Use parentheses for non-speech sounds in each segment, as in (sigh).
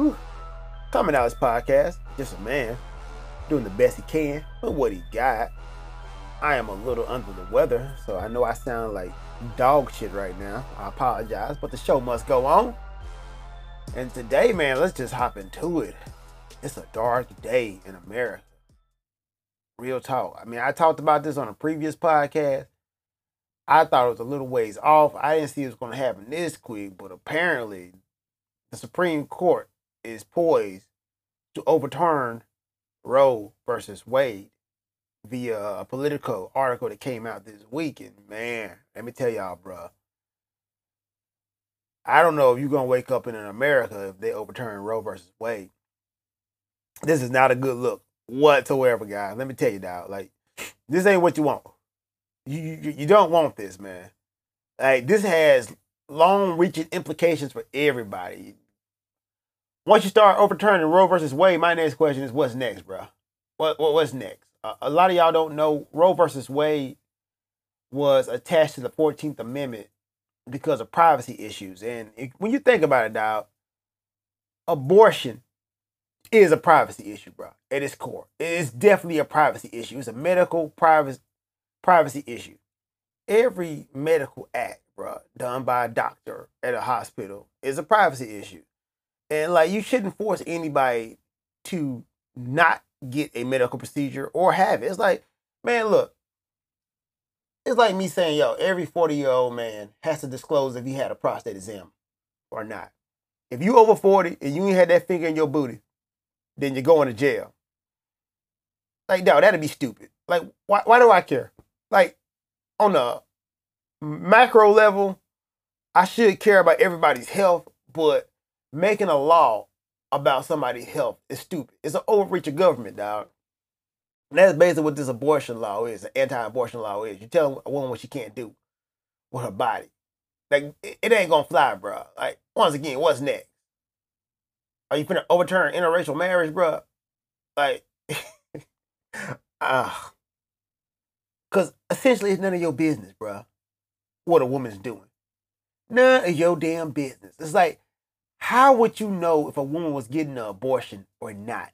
Whew. Coming out his podcast, just a man doing the best he can with what he got. I am a little under the weather, so I know I sound like dog shit right now. I apologize, but the show must go on. And today, man, let's just hop into it. It's a dark day in America. Real talk. I mean, I talked about this on a previous podcast. I thought it was a little ways off. I didn't see it was going to happen this quick, but apparently the Supreme Court is poised to overturn Roe versus Wade via a Politico article that came out this week. And man, let me tell y'all, bro. I don't know if you're gonna wake up in America if they overturn Roe versus Wade. This is not a good look whatsoever, guys. Let me tell you, dog. Like, this ain't what you want. You you, you don't want this, man. Like, this has long-reaching implications for everybody. Once you start overturning Roe versus Wade, my next question is, what's next, bro? What, what what's next? Uh, a lot of y'all don't know Roe versus Wade was attached to the 14th Amendment because of privacy issues. And it, when you think about it, dog, abortion is a privacy issue, bro. At its core, it's definitely a privacy issue. It's a medical privacy privacy issue. Every medical act, bro, done by a doctor at a hospital is a privacy issue. And like you shouldn't force anybody to not get a medical procedure or have it. It's like, man, look, it's like me saying, yo, every 40 year old man has to disclose if he had a prostate exam or not. If you over 40 and you ain't had that finger in your booty, then you're going to jail. Like, no, that'd be stupid. Like, why, why do I care? Like, on the macro level, I should care about everybody's health, but making a law about somebody's health is stupid. It's an overreach of government, dog. And that's basically what this abortion law is, an anti-abortion law is. You tell a woman what she can't do with her body. Like, it, ain't gonna fly, bro. Like, once again, what's next? Are you gonna overturn interracial marriage, bro? Like, (laughs) ah. uh, Cause essentially it's none of your business, bro. What a woman's doing. None of your damn business. It's like, how would you know if a woman was getting an abortion or not?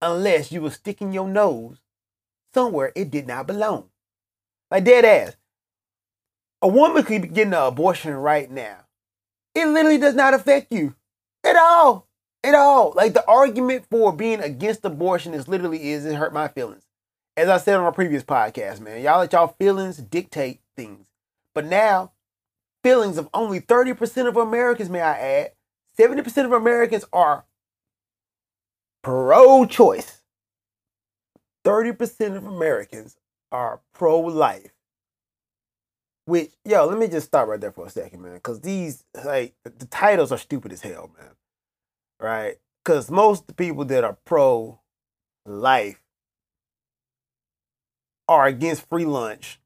Unless you were sticking your nose somewhere it did not belong. Like dead ass. A woman could be getting an abortion right now. It literally does not affect you at all. At all. Like the argument for being against abortion is literally is it hurt my feelings. As I said on a previous podcast, man, y'all let y'all feelings dictate things. But now, feelings of only 30% of Americans, may I add, 70% of Americans are pro choice. 30% of Americans are pro life. Which, yo, let me just stop right there for a second, man. Because these, like, the titles are stupid as hell, man. Right? Because most the people that are pro life are against free lunch,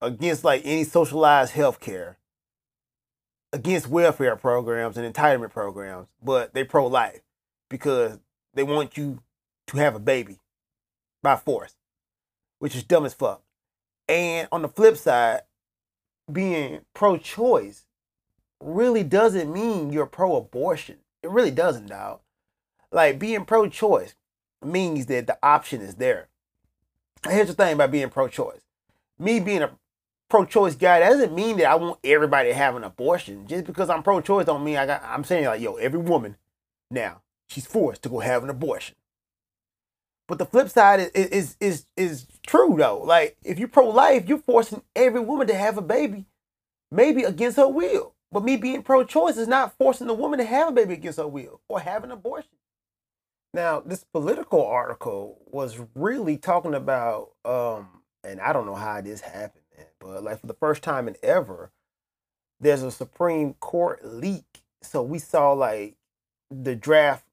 against like any socialized health care, against welfare programs and entitlement programs, but they pro life because they want you to have a baby by force, which is dumb as fuck. And on the flip side, being pro choice really doesn't mean you're pro abortion. It really doesn't, dog. Like being pro choice means that the option is there. Here's the thing about being pro choice me being a pro-choice guy doesn't mean that I want everybody to have an abortion. Just because I'm pro-choice don't mean I got. I'm saying like, yo, every woman now she's forced to go have an abortion. But the flip side is is is is true though. Like if you're pro-life, you're forcing every woman to have a baby, maybe against her will. But me being pro-choice is not forcing the woman to have a baby against her will or have an abortion. Now, this Politico article was really talking about, um, and I don't know how this happened like for the first time in ever, there's a Supreme Court leak. So we saw like the draft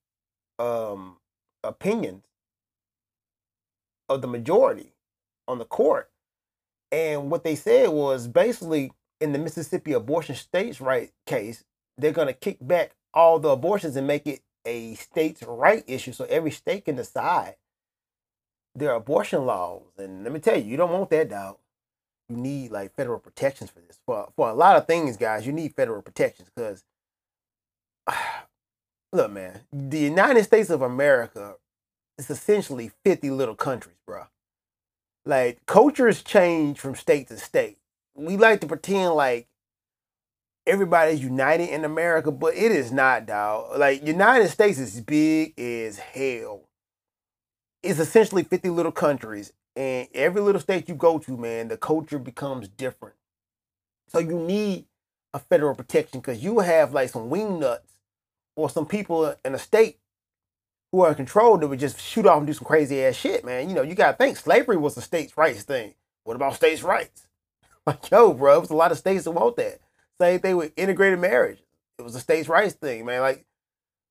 um opinions of the majority on the court. And what they said was basically in the Mississippi abortion states right case, they're gonna kick back all the abortions and make it a states' right issue. So every state can decide their abortion laws. And let me tell you, you don't want that, dog you need like federal protections for this. For for a lot of things, guys, you need federal protections because (sighs) look, man, the United States of America is essentially 50 little countries, bro. Like, cultures change from state to state. We like to pretend like everybody's united in America, but it is not, dog. Like, United States is big as hell. It's essentially 50 little countries, and every little state you go to, man, the culture becomes different. So you need a federal protection because you have like some wing nuts or some people in a state who are in control that would just shoot off and do some crazy ass shit, man. You know, you gotta think slavery was a states' rights thing. What about states' rights? (laughs) Like, yo, bro, there's a lot of states that want that. Same thing with integrated marriage. It was a states' rights thing, man. Like,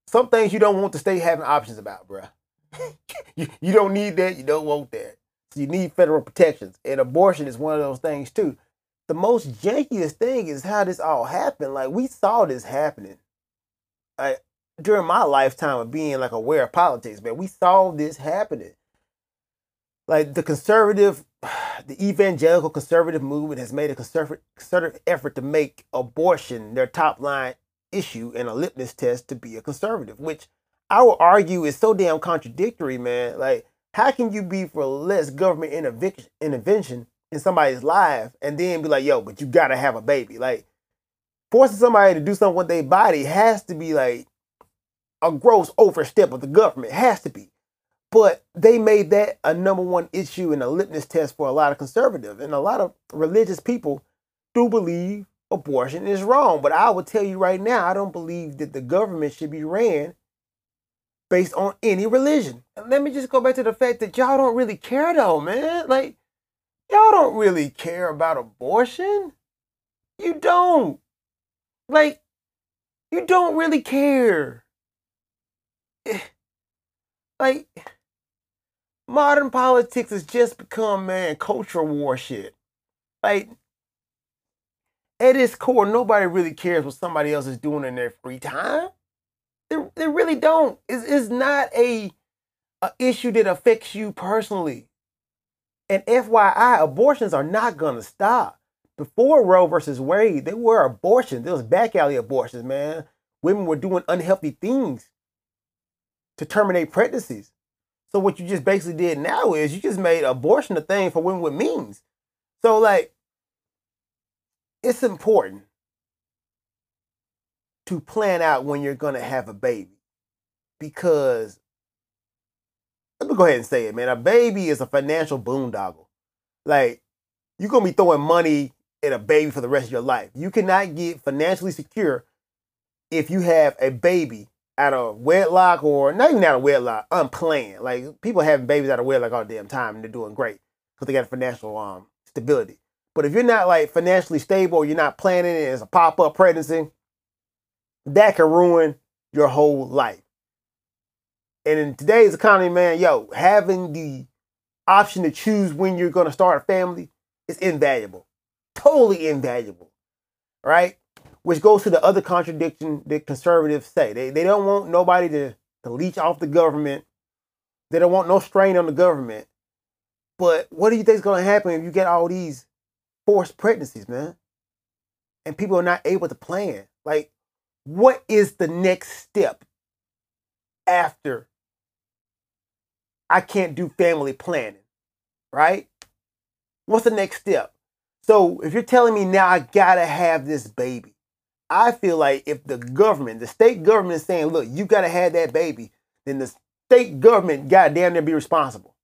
some things you don't want the state having options about, bro. (laughs) you, you don't need that. You don't want that. So you need federal protections. And abortion is one of those things, too. The most jankiest thing is how this all happened. Like, we saw this happening. Like, during my lifetime of being like aware of politics, man, we saw this happening. Like the conservative, (sighs) the evangelical conservative movement has made a concerted effort to make abortion their top line issue and a litmus test to be a conservative, which I would argue is so damn contradictory, man. Like, how can you be for less government intervention in somebody's life and then be like, yo, but you gotta have a baby? Like, forcing somebody to do something with their body has to be like a gross overstep of the government. Has to be. But they made that a number one issue and a litmus test for a lot of conservatives. And a lot of religious people do believe abortion is wrong. But I will tell you right now, I don't believe that the government should be ran based on any religion. And let me just go back to the fact that y'all don't really care though, man. Like, y'all don't really care about abortion. You don't. Like, you don't really care. (sighs) Like, modern politics has just become, man, culture war shit. Like, at its core, nobody really cares what somebody else is doing in their free time. They, they really don't. It's, it's not a, a issue that affects you personally. And FYI, abortions are not going to stop. Before Roe versus Wade, there were abortions. There was back alley abortions, man. Women were doing unhealthy things to terminate pregnancies. So what you just basically did now is you just made abortion a thing for women with means. So like it's important to plan out when you're gonna have a baby. Because let me go ahead and say it, man. A baby is a financial boondoggle. Like you're gonna be throwing money at a baby for the rest of your life. You cannot get financially secure if you have a baby out of wedlock or not even out of wedlock, unplanned. Like people having babies out of wedlock all damn time and they're doing great because they got financial um stability. But if you're not like financially stable, you're not planning it as a pop up pregnancy, that can ruin your whole life. And in today's economy, man, yo, having the option to choose when you're going to start a family is invaluable. Totally invaluable. Right? which goes to the other contradiction that conservatives say. They, they don't want nobody to, to leech off the government. They don't want no strain on the government. But what do you think is going to happen if you get all these forced pregnancies, man? And people are not able to plan. Like, what is the next step after I can't do family planning, right? What's the next step? So if you're telling me now I gotta have this baby, I feel like if the government, the state government is saying, look, you got to have that baby, then the state government got damn near be responsible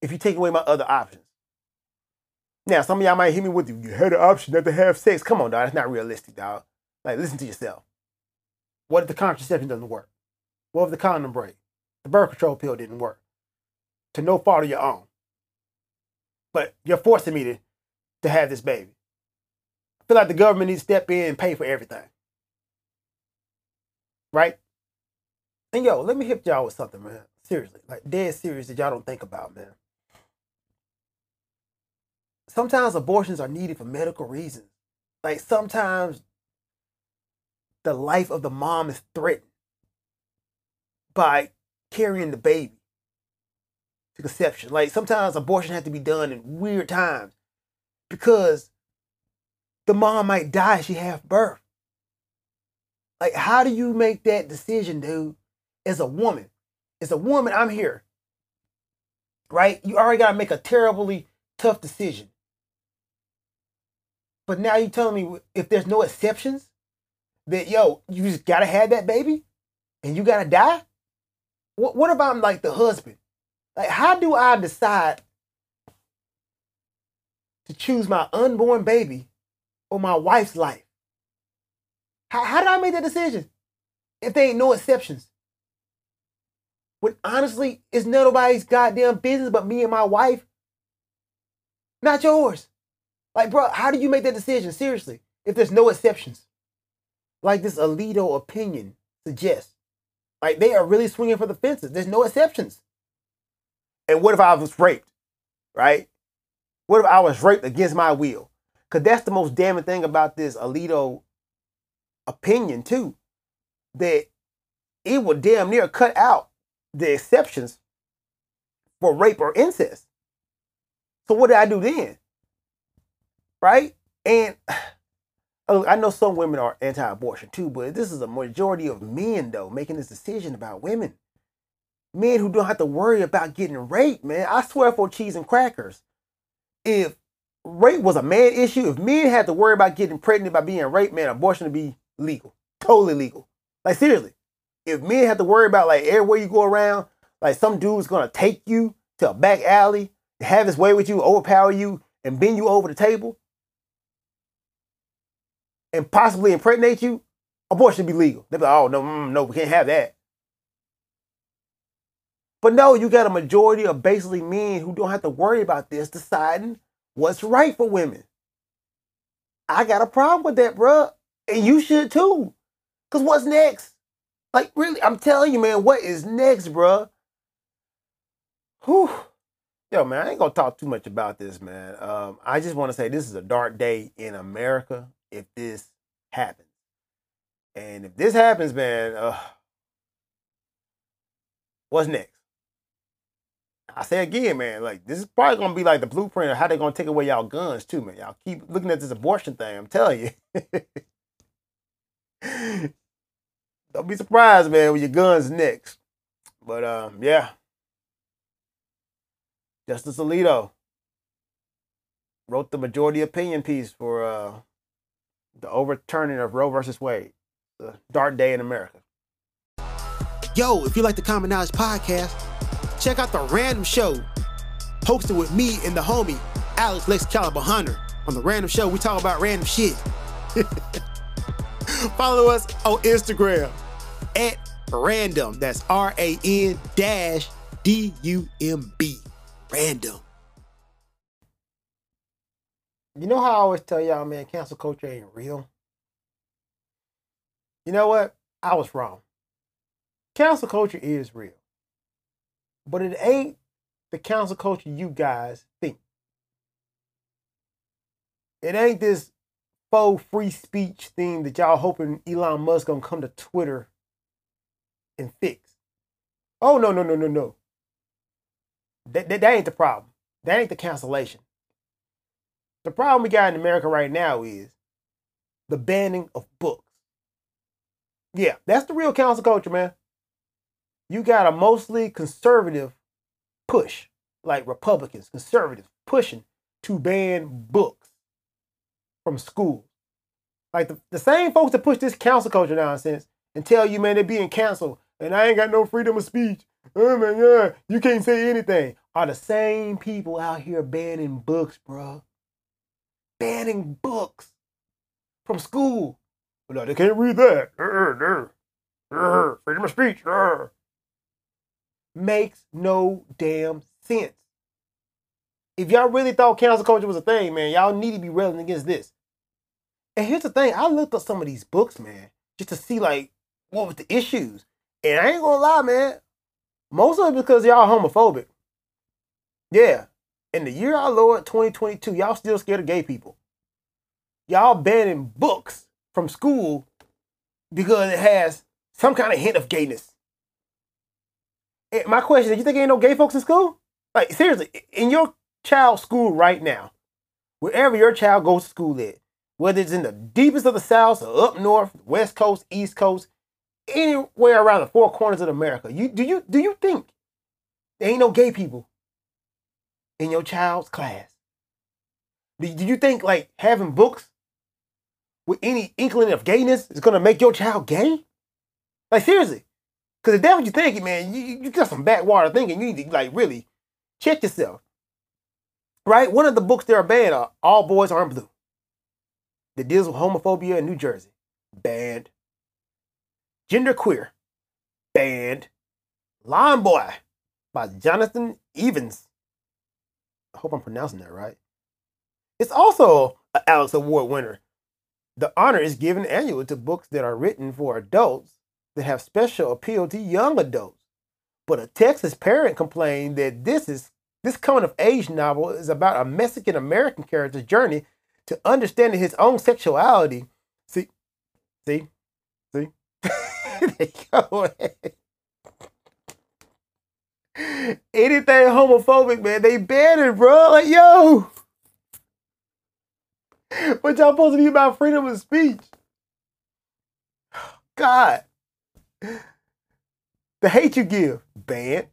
if you take away my other options. Now, some of y'all might hit me with, you had the option not to have sex. Come on, dog. That's not realistic, dog. Like, listen to yourself. What if the contraception doesn't work? What if the condom break? The birth control pill didn't work? To no fault of your own. But you're forcing me to, to have this baby I feel like the government needs to step in and pay for everything. Right? And yo, let me hit y'all with something, man. Seriously, like dead serious that y'all don't think about, man. Sometimes abortions are needed for medical reasons. Like sometimes the life of the mom is threatened by carrying the baby to conception. Like sometimes abortion has to be done in weird times because the mom might die if she have birth. Like, how do you make that decision, dude? As a woman, as a woman, I'm here. Right? You already got to make a terribly tough decision. But now you telling me if there's no exceptions, that yo, you just gotta have that baby, and you gotta die. What what if I'm like the husband? Like, how do I decide to choose my unborn baby or my wife's life? How, how did I make that decision if there ain't no exceptions? When honestly, it's nobody's goddamn business but me and my wife, not yours. Like, bro, how do you make that decision? Seriously, if there's no exceptions, like this Alito opinion suggests, like they are really swinging for the fences. There's no exceptions. And what if I was raped, right? What if I was raped against my will? Because that's the most damning thing about this Alito opinion, too, that it would damn near cut out the exceptions for rape or incest. So what did I do then? Right? And I know some women are anti-abortion too, but this is a majority of men though making this decision about women. Men who don't have to worry about getting raped, man. I swear for cheese and crackers. If rape was a man issue, if men had to worry about getting pregnant by being raped, man, abortion would be legal. Totally legal. Like seriously. If men had to worry about like everywhere you go around, like some dude's gonna take you to a back alley, have his way with you, overpower you, and bend you over the table, and possibly impregnate you, abortion should be legal. They'd be like, oh, no, mm, no, we can't have that. But no, you got a majority of basically men who don't have to worry about this deciding what's right for women. I got a problem with that, bruh. And you should too. Because what's next? Like, really, I'm telling you, man, what is next, bruh? Whew. Yo, man, I ain't gonna talk too much about this, man. Um, I just want to say this is a dark day in America if this happens. And if this happens, man, uh, what's next? I say again, man, like this is probably gonna be like the blueprint of how they're gonna take away y'all guns too, man. Y'all keep looking at this abortion thing. I'm telling you. (laughs) Don't be surprised, man, when your guns next. But um, yeah. Justice Alito wrote the majority opinion piece for uh the overturning of Roe versus Wade. The dark day in America. Yo, if you like the Common Knowledge podcast, check out the Random Show, hosted with me and the homie Alex Lex Caliber Hunter. On the Random Show, we talk about random shit. (laughs) Follow us on Instagram at random. That's R A N dash D U M B. Random. You know how I always tell y'all, man, cancel culture ain't real? You know what? I was wrong. Cancel culture is real. But it ain't the cancel culture you guys think. It ain't this faux free speech thing that y'all hoping Elon Musk gonna come to Twitter and fix. Oh no, no, no, no, no. That, that, that ain't the problem. That ain't the cancellation. The problem we got in America right now is the banning of books. Yeah, that's the real cancel culture, man. You got a mostly conservative push, like Republicans, conservatives pushing to ban books from school. Like the, the same folks that push this cancel culture nonsense and tell you, man, they're being canceled and I ain't got no freedom of speech. Oh my God, you can't say anything. Are the same people out here banning books, bro banning books from school. But no, they can't read that. Freedom of speech. Makes no damn sense. If y'all really thought cancel culture was a thing, man, y'all need to be railing against this. And here's the thing, I looked up some of these books, man, just to see like what was the issues. And I ain't gonna lie, man. Most of it because y'all homophobic. Yeah, in the year our Lord 2022, y'all still scared of gay people. Y'all banning books from school because it has some kind of hint of gayness. And my question is, you think ain't no gay folks in school? Like, seriously, in your child's school right now, wherever your child goes to school at, whether it's in the deepest of the South or up north, West Coast, East Coast, anywhere around the four corners of America. You do you do you think there ain't no gay people in your child's class? Do, you think like having books with any inkling of gayness is gonna make your child gay? Like seriously. Cause if that's what you're thinking, man, you, you got some backwater thinking. You need to like really check yourself. Right? One of the books that are banned are All Boys Aren't Blue. That deals with homophobia in New Jersey. Banned. Gender Queer. Banned. Lawn Boy by Jonathan Evans. I hope I'm pronouncing that right. It's also an Alex Award winner. The honor is given annually to books that are written for adults that have special appeal to young adults. But a Texas parent complained that this is this coming of age novel is about a Mexican American character's journey to understanding his own sexuality. See, see, see. (laughs) (laughs) Anything homophobic, man, they banned it, bro. Like, yo, what y'all supposed to be about freedom of speech? God. The Hate You Give, banned.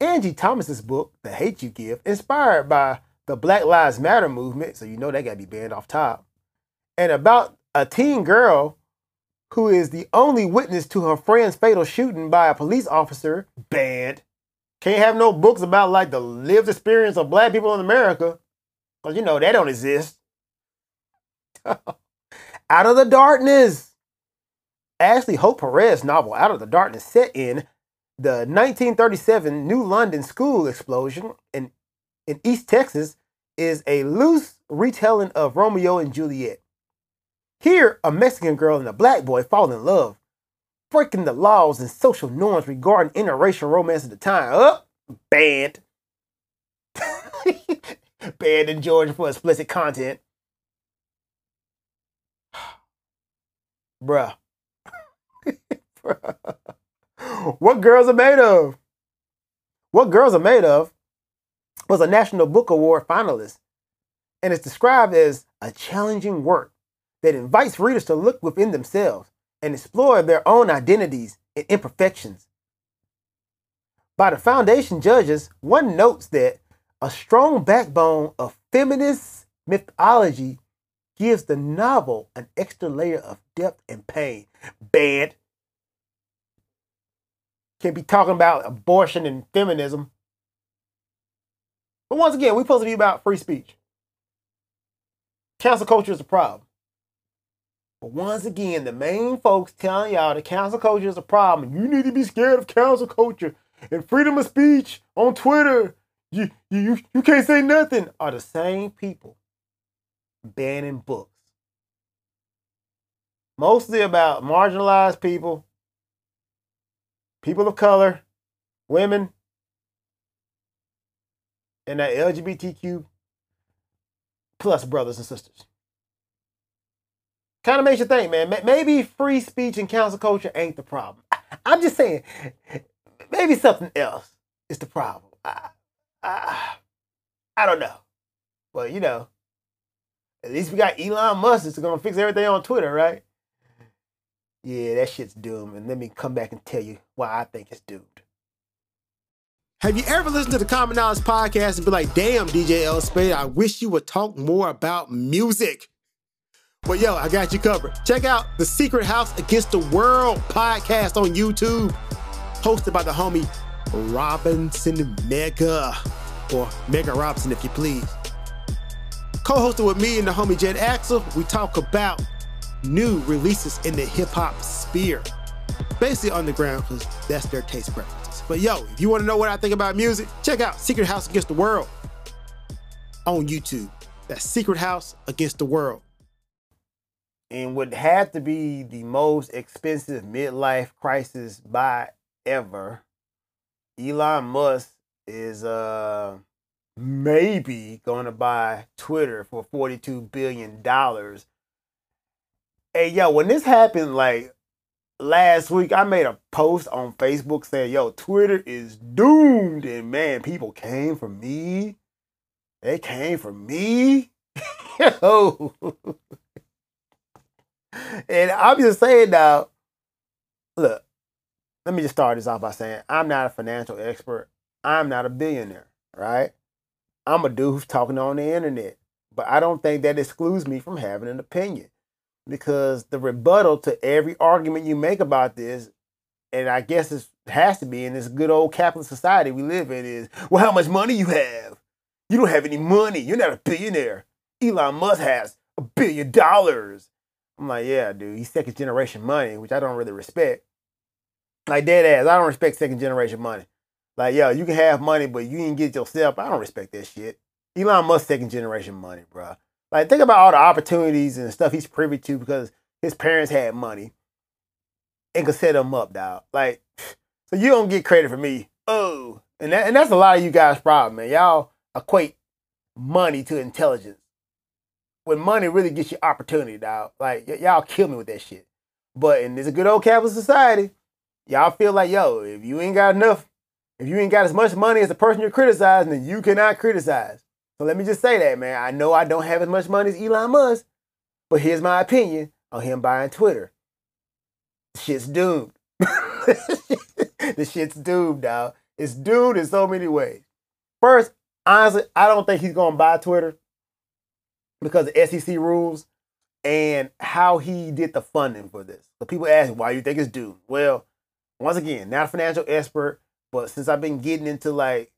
Angie Thomas's book, The Hate You Give, inspired by the Black Lives Matter movement, so you know that got to be banned off top, and about a teen girl who is the only witness to her friend's fatal shooting by a police officer, banned. Can't have no books about like the lived experience of black people in America, because you know that don't exist. (laughs) Out of the Darkness. Ashley Hope Perez novel Out of the Darkness set in the 1937 New London school explosion in, in East Texas is a loose retelling of Romeo and Juliet. Here, a Mexican girl and a black boy fall in love, breaking the laws and social norms regarding interracial romance at the time. Up, oh, banned. (laughs) banned in Georgia for explicit content. (sighs) (laughs) Bruh. what girls are made of? What girls are made of was a National Book Award finalist and is described as a challenging work that invites readers to look within themselves and explore their own identities and imperfections. By the foundation judges, one notes that a strong backbone of feminist mythology gives the novel an extra layer of depth and pain. Bad. Can't be talking about abortion and feminism. But once again, we're supposed to be about free speech. Cancel culture is a problem. But once again, the main folks telling y'all that cancel culture is a problem. You need to be scared of cancel culture and freedom of speech on Twitter. You, you, you can't say nothing. Are the same people banning books. Mostly about marginalized people, people of color, women, and that LGBTQ plus brothers and sisters. Kind of makes you think, man. Maybe free speech and cancel culture ain't the problem. I'm just saying, maybe something else is the problem. I, I, I don't know. But, you know, at least we got Elon Musk that's going to fix everything on Twitter, right? Yeah, that shit's doomed. And let me come back and tell you why I think it's doomed. Have you ever listened to the Common Knowledge podcast and be like, damn, DJ L. Spade, I wish you would talk more about music? Well, yo, I got you covered. Check out the Secret House Against the World podcast on YouTube, hosted by the homie Robinson Mega, or Mega Robinson, if you please. Co hosted with me and the homie Jed Axel, we talk about new releases in the hip hop sphere. Basically underground, because that's their taste preferences. But yo, if you want to know what I think about music, check out Secret House Against the World on YouTube. That's Secret House Against the World. And would have to be the most expensive midlife crisis by ever. Elon Musk is uh maybe going to buy Twitter for $42 billion Hey, yo, when this happened, like last week, I made a post on Facebook saying, yo, Twitter is doomed. And man, people came for me. They came for me. (laughs) Yo. (laughs) and I'm just saying now, look, let me just start this off by saying I'm not a financial expert. I'm not a billionaire, right? I'm a dude who's talking on the internet. But I don't think that excludes me from having an opinion. Because the rebuttal to every argument you make about this, and I guess it has to be in this good old capitalist society we live in, is well, how much money you have? You don't have any money. You're not a billionaire. Elon Musk has a billion dollars. I'm like, yeah, dude, he's second generation money, which I don't really respect. Like dead ass, I don't respect second generation money. Like, yo, you can have money, but you didn't get yourself. I don't respect that shit. Elon Musk second generation money, bro. Like, think about all the opportunities and stuff he's privy to because his parents had money and could set him up, dog. Like, (sighs) so you don't get credit for me. Oh, and that, and that's a lot of you guys' problem, man. Y'all equate money to intelligence. When money really gets you opportunity, dog. Like, y- y'all kill me with that shit. But in this good old capitalist society, y'all feel like, yo, if you ain't got enough, if you ain't got as much money as the person you're criticizing, then you cannot criticize. So let me just say that, man. I know I don't have as much money as Elon Musk, but here's my opinion on him buying Twitter. Shit's doomed. (laughs) the shit's doomed, dog. It's doomed in so many ways. First, honestly, I don't think he's gonna buy Twitter because of SEC rules and how he did the funding for this. So people ask why you think it's doomed. Well, once again, not a financial expert, but since I've been getting into like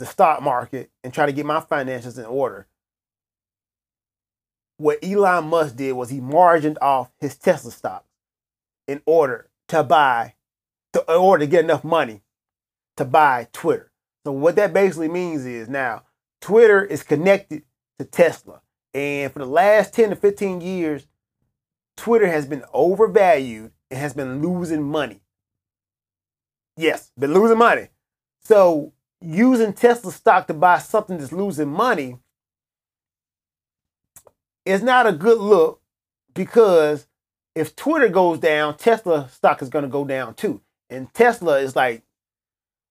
the stock market and try to get my finances in order. What Elon Musk did was he margined off his Tesla stock in order to buy, to, in order to get enough money to buy Twitter. So what that basically means is now Twitter is connected to Tesla. And for the last 10 to 15 years, Twitter has been overvalued and has been losing money. Yes, been losing money. So using Tesla stock to buy something that's losing money is not a good look because if Twitter goes down, Tesla stock is going to go down too. And Tesla is like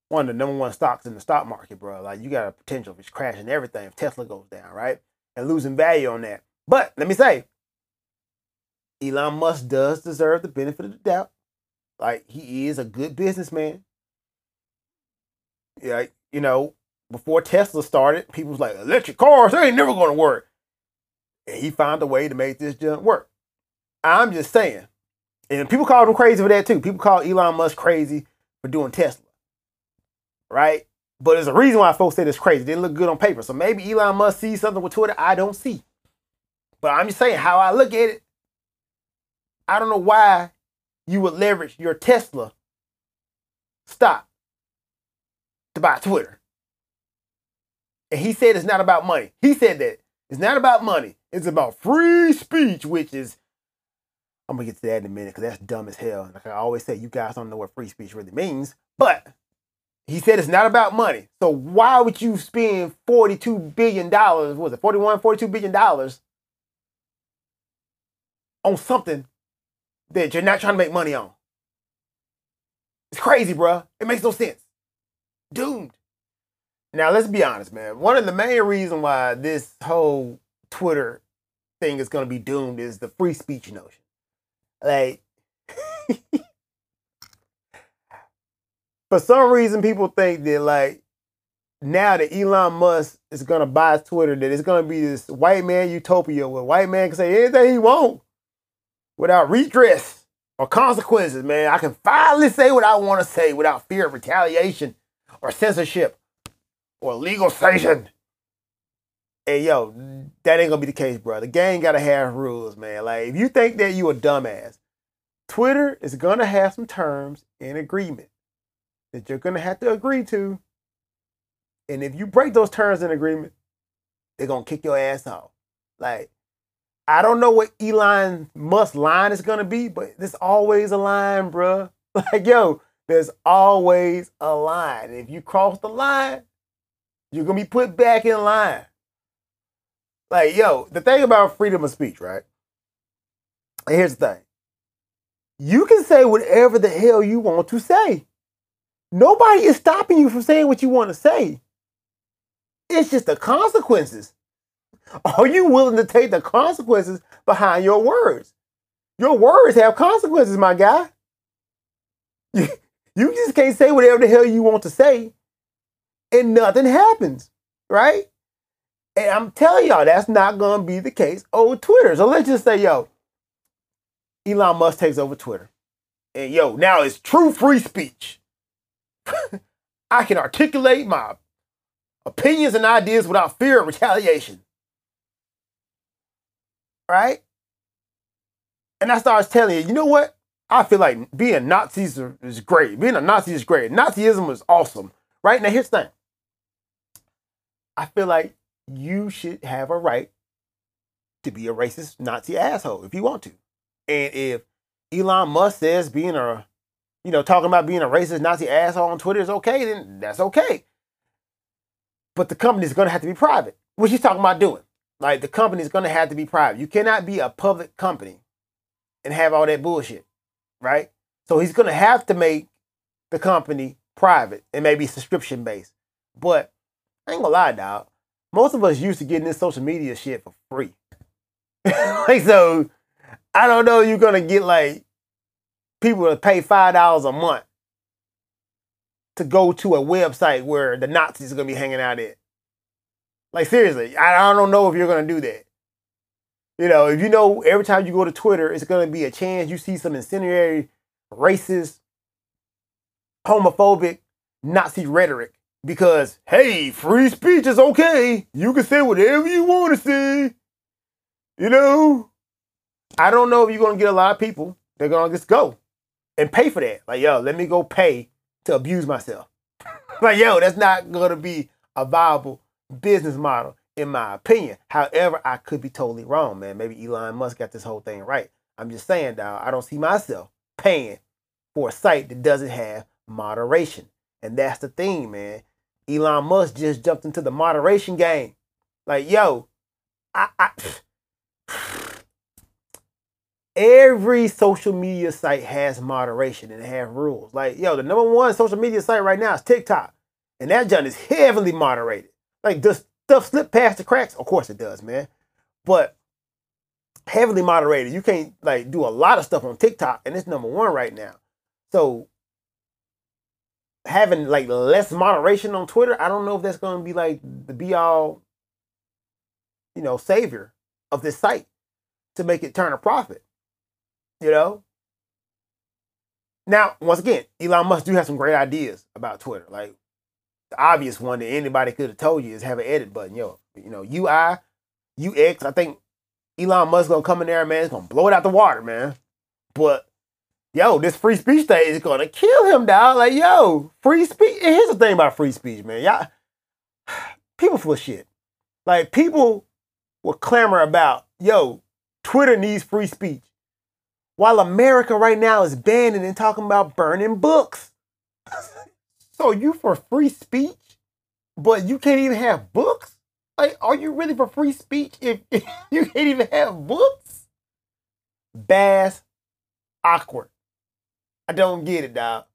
one of the number one stocks in the stock market, bro. Like you got a potential of it's crashing everything if Tesla goes down, right? And losing value on that. But let me say, Elon Musk does deserve the benefit of the doubt. Like he is a good businessman. Yeah, you know, before Tesla started, people was like, electric cars, they ain't never gonna work. And he found a way to make this junk work. I'm just saying. And people called him crazy for that too. People call Elon Musk crazy for doing Tesla. Right? But there's a reason why folks say it's crazy. It didn't look good on paper. So maybe Elon Musk sees something with Twitter I don't see. But I'm just saying how I look at it. I don't know why you would leverage your Tesla stock to buy Twitter. And he said it's not about money. He said that it's not about money. It's about free speech, which is I'm gonna get to that in a minute because that's dumb as hell. Like I always say, you guys don't know what free speech really means. But he said it's not about money. So why would you spend 42 billion dollars? Was it 41, 42 billion dollars on something that you're not trying to make money on? It's crazy, bro. It makes no sense. Doomed. Now let's be honest, man. One of the main reasons why this whole Twitter thing is going to be doomed is the free speech notion. Like, (laughs) for some reason, people think that like now that Elon Musk is to buy Twitter, that it's to be this white man utopia where white man can say anything he wants without redress or consequences. Man, I can finally say what I want to say without fear of retaliation or censorship or legal sanction. Hey yo, that ain't gonna be the case, bro. The game gotta have rules, man. Like if you think that you a dumbass, Twitter is gonna have some terms and agreement that you're gonna have to agree to. And if you break those terms and agreement, they're gonna kick your ass off. Like, I don't know what Elon Musk line is gonna be, but there's always a line, bro. (laughs) Like, yo, there's always a line. If you cross the line, you're gonna be put back in line. Like, yo, the thing about freedom of speech, right? And here's the thing. You can say whatever the hell you want to say. Nobody is stopping you from saying what you want to say. It's just the consequences Are you willing to take the consequences behind your words? Your words have consequences, my guy. (laughs) You, just can't say whatever the hell you want to say and nothing happens, right? And I'm telling y'all, that's not going to be the case over Twitter. So let's just say, yo, Elon Musk takes over Twitter. And yo, now it's true free speech. (laughs) I can articulate my opinions and ideas without fear of retaliation. Right? And I started telling you, you know what? I feel like being Nazis is great. Being a Nazi is great. Nazism is awesome. Right? Now, here's the thing I feel like you should have a right to be a racist Nazi asshole if you want to. And if Elon Musk says being a, you know, talking about being a racist Nazi asshole on Twitter is okay, then that's okay. But the company is going to have to be private, which he's talking about doing. Like the company is going to have to be private. You cannot be a public company and have all that bullshit, right? So he's going to have to make the company private and maybe subscription based. But I ain't gonna lie, dog. Most of us used to getting this social media shit for free. (laughs) like so, I don't know you're gonna get like people to pay five dollars a month to go to a website where the Nazis are gonna be hanging out at. Like seriously, I, don't know if you're gonna do that. You know, if you know every time you go to Twitter, it's gonna be a chance you see some incendiary, racist, homophobic, Nazi rhetoric. Because hey, free speech is okay. You can say whatever you want to say. You know, I don't know if you're gonna get a lot of people. They're gonna just go and pay for that. Like, yo, let me go pay to abuse myself. (laughs) like, yo, that's not gonna be a viable business model, in my opinion. However, I could be totally wrong, man. Maybe Elon Musk got this whole thing right. I'm just saying, dog, I don't see myself paying for a site that doesn't have moderation. And that's the thing, man. Elon Musk just jumped into the moderation game. Like, yo, I, I every social media site has moderation and have rules. Like, yo, the number one social media site right now is TikTok. And that junk is heavily moderated. Like, does stuff slip past the cracks? Of course it does, man. But heavily moderated. You can't like do a lot of stuff on TikTok, and it's number one right now. So having like less moderation on Twitter, I don't know if that's gonna be like the be all, you know, savior of this site to make it turn a profit. You know? Now, once again, Elon Musk do have some great ideas about Twitter. Like the obvious one that anybody could have told you is have an edit button. Yo, you know, UI, UX. I think Elon Musk gonna come in there, man. It's gonna blow it out the water, man. But yo, this free speech thing is gonna kill him, dog. Like, yo, free speech. And here's the thing about free speech, man. Y'all, (sighs) people full of shit. Like, people will clamor about, yo, Twitter needs free speech. While America right now is banning and talking about burning books. (laughs) so you for free speech, but you can't even have books? Like, are you really for free speech if, (laughs) you can't even have books? Bass awkward. I don't get it, dog.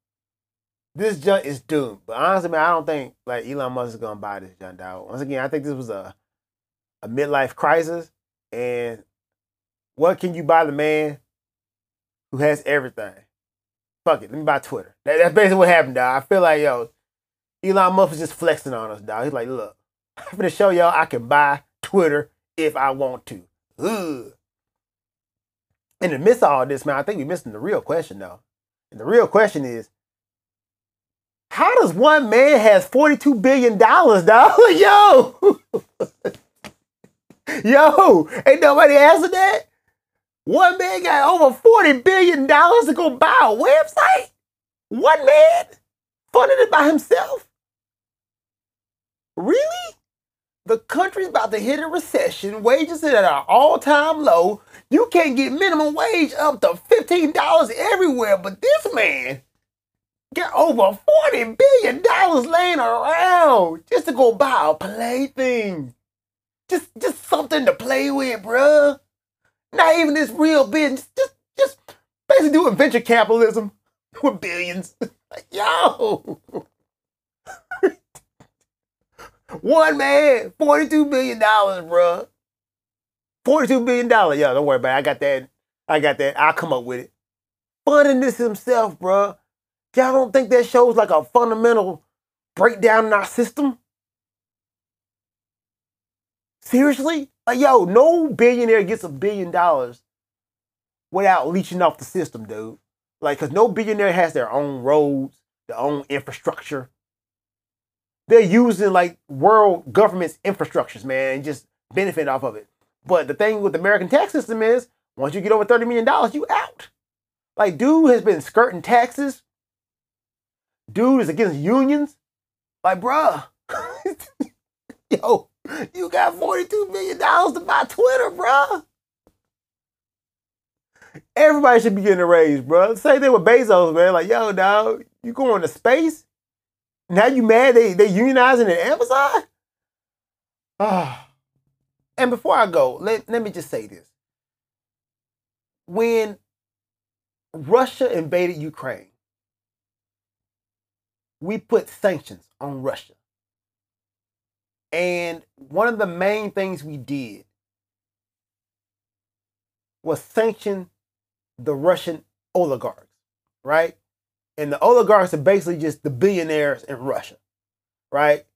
This junk is doomed. But honestly, man, I don't think like Elon Musk is gonna buy this junk, dog. Once again, I think this was a a midlife crisis. And what can you buy the man who has everything? Fuck it, let me buy Twitter. That, that's basically what happened, dog. I feel like yo, Elon Musk is just flexing on us, dog. He's like, look, (laughs) I'm gonna show y'all I can buy Twitter if I want to. Ugh. In the midst of all this, man, I think we're missing the real question though. And the real question is, how does one man has $42 billion, dog? (laughs) Yo! (laughs) Yo! Ain't nobody answered that? One man got over $40 billion to go buy a website? One man? Funded it by himself? Really? The country's about to hit a recession, wages are at an all-time low, you can't get minimum wage up to $15 everywhere, but this man got over $40 billion laying around just to go buy a plaything. Just just something to play with, bruh. Not even this real business. Just just basically doing venture capitalism (laughs) with billions. (laughs) Yo. (laughs) One man, $42 billion, bruh. $42 billion. Yo, don't worry about it. I got that. I got that. I'll come up with it. Funding this himself, bruh. Y'all don't think that shows like a fundamental breakdown in our system? Seriously? Like, yo, no billionaire gets a billion dollars without leeching off the system, dude. Like, because no billionaire has their own roads, their own infrastructure. They're using like world government's infrastructures, man, and just benefit off of it. But the thing with the American tax system is once you get over $30 million, you out. Like, dude has been skirting taxes. Dude is against unions. Like, bruh, (laughs) yo, (laughs) you got $42 million to buy Twitter, bruh. Everybody should be getting a raise, bro. Say they were Bezos, man. Like, yo, dog, you going to space? Now you mad they they unionizing at Amazon? Ah. (sighs) and before I go, let, let me just say this. When Russia invaded Ukraine, we put sanctions on Russia. And one of the main things we did was sanction the Russian oligarchs, right? And the oligarchs are basically just the billionaires in Russia, right?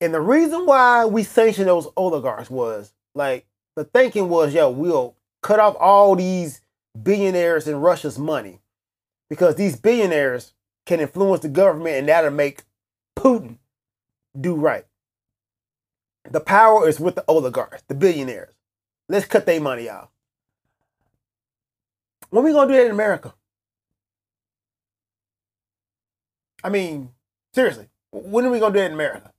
And the reason why we sanctioned those oligarchs was like the thinking was, yo, we'll cut off all these billionaires in Russia's money because these billionaires can influence the government and that'll make Putin do right. The power is with the oligarchs, the billionaires. Let's cut their money off. When we gonna do that in America? I mean, seriously, when are we gonna do that in America?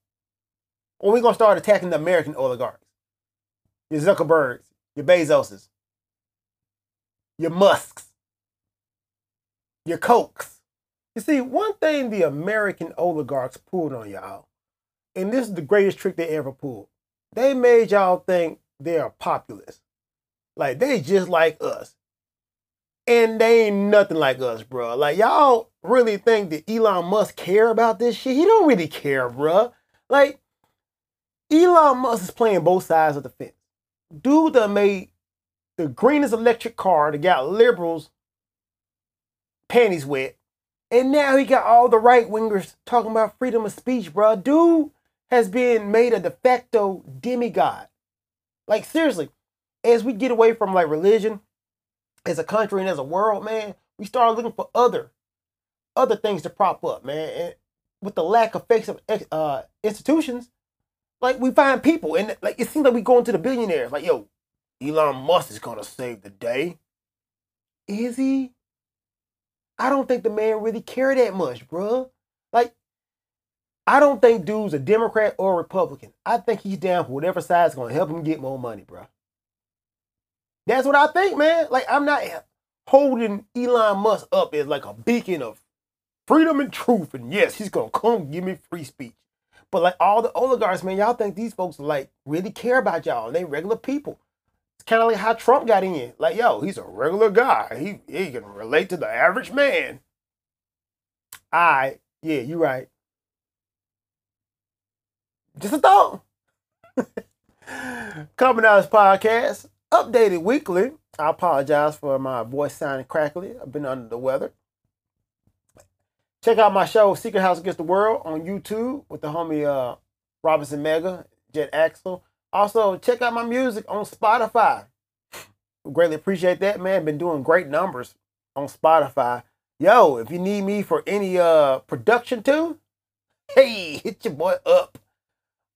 When we gonna start attacking the American oligarchs? Your Zuckerbergs, your Bezoses, your Musks, your Kochs. You see, one thing the American oligarchs pulled on y'all, and this is the greatest trick they ever pulled. They made y'all think they're populist. Like they just like us. And they ain't nothing like us, bro. Like y'all really think that Elon Musk care about this shit? He don't really care, bro. Like Elon Musk is playing both sides of the fence. Dude that made the greenest electric car that got liberals panties wet. And now he got all the right wingers talking about freedom of speech, bro. Dude has been made a de facto demigod. Like seriously, as we get away from like religion as a country and as a world, man, we start looking for other other things to prop up, man. And with the lack of face of uh, institutions, like we find people, and like it seems like we go into the billionaires. Like, yo, Elon Musk is gonna save the day. Is he? I don't think the man really care that much, bro. Like, I don't think dude's a Democrat or a Republican. I think he's down for whatever side's gonna help him get more money, bro. That's what I think, man. Like, I'm not holding Elon Musk up as like a beacon of freedom and truth. And yes, he's gonna come give me free speech. But like all the oligarchs, man, y'all think these folks like really care about y'all. and They regular people. It's kind of like how Trump got in. Like, yo, he's a regular guy. He he can relate to the average man. Right, yeah, you're right. Just a thought. Coming out this podcast, updated weekly. I apologize for my voice sounding crackly. I've been under the weather. Check out my show, Secret House Against the World, on YouTube with the homie uh, Robinson Mega, Jet Axel. Also, check out my music on Spotify. Greatly appreciate that, man. Been doing great numbers on Spotify. Yo, if you need me for any uh production too, (laughs) hey, hit your boy up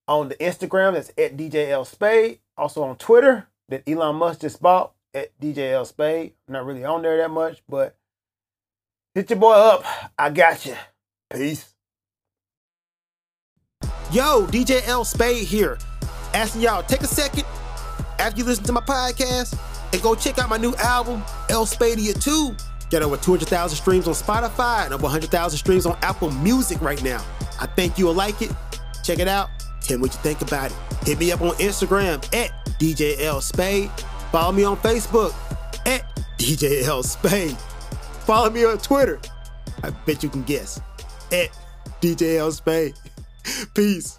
on the Instagram. That's at DJL Spade. Also on Twitter that Elon Musk just bought at DJL Spade. Not really on there that much, but Hit your boy up. I got you. Peace. Yo, DJ L Spade here. Asking y'all, take a second after you listen to my podcast and go check out my new album, El Spadia 2. Got over 200,000 streams on Spotify and over 100,000 streams on Apple Music right now. I think you'll like it. Check it out. Tell me what you think about it. Hit me up on Instagram at DJ L Spade. Follow me on Facebook at DJ L Spade. Follow me on Twitter. I bet you can guess. At DJ L Spade. (laughs) Peace.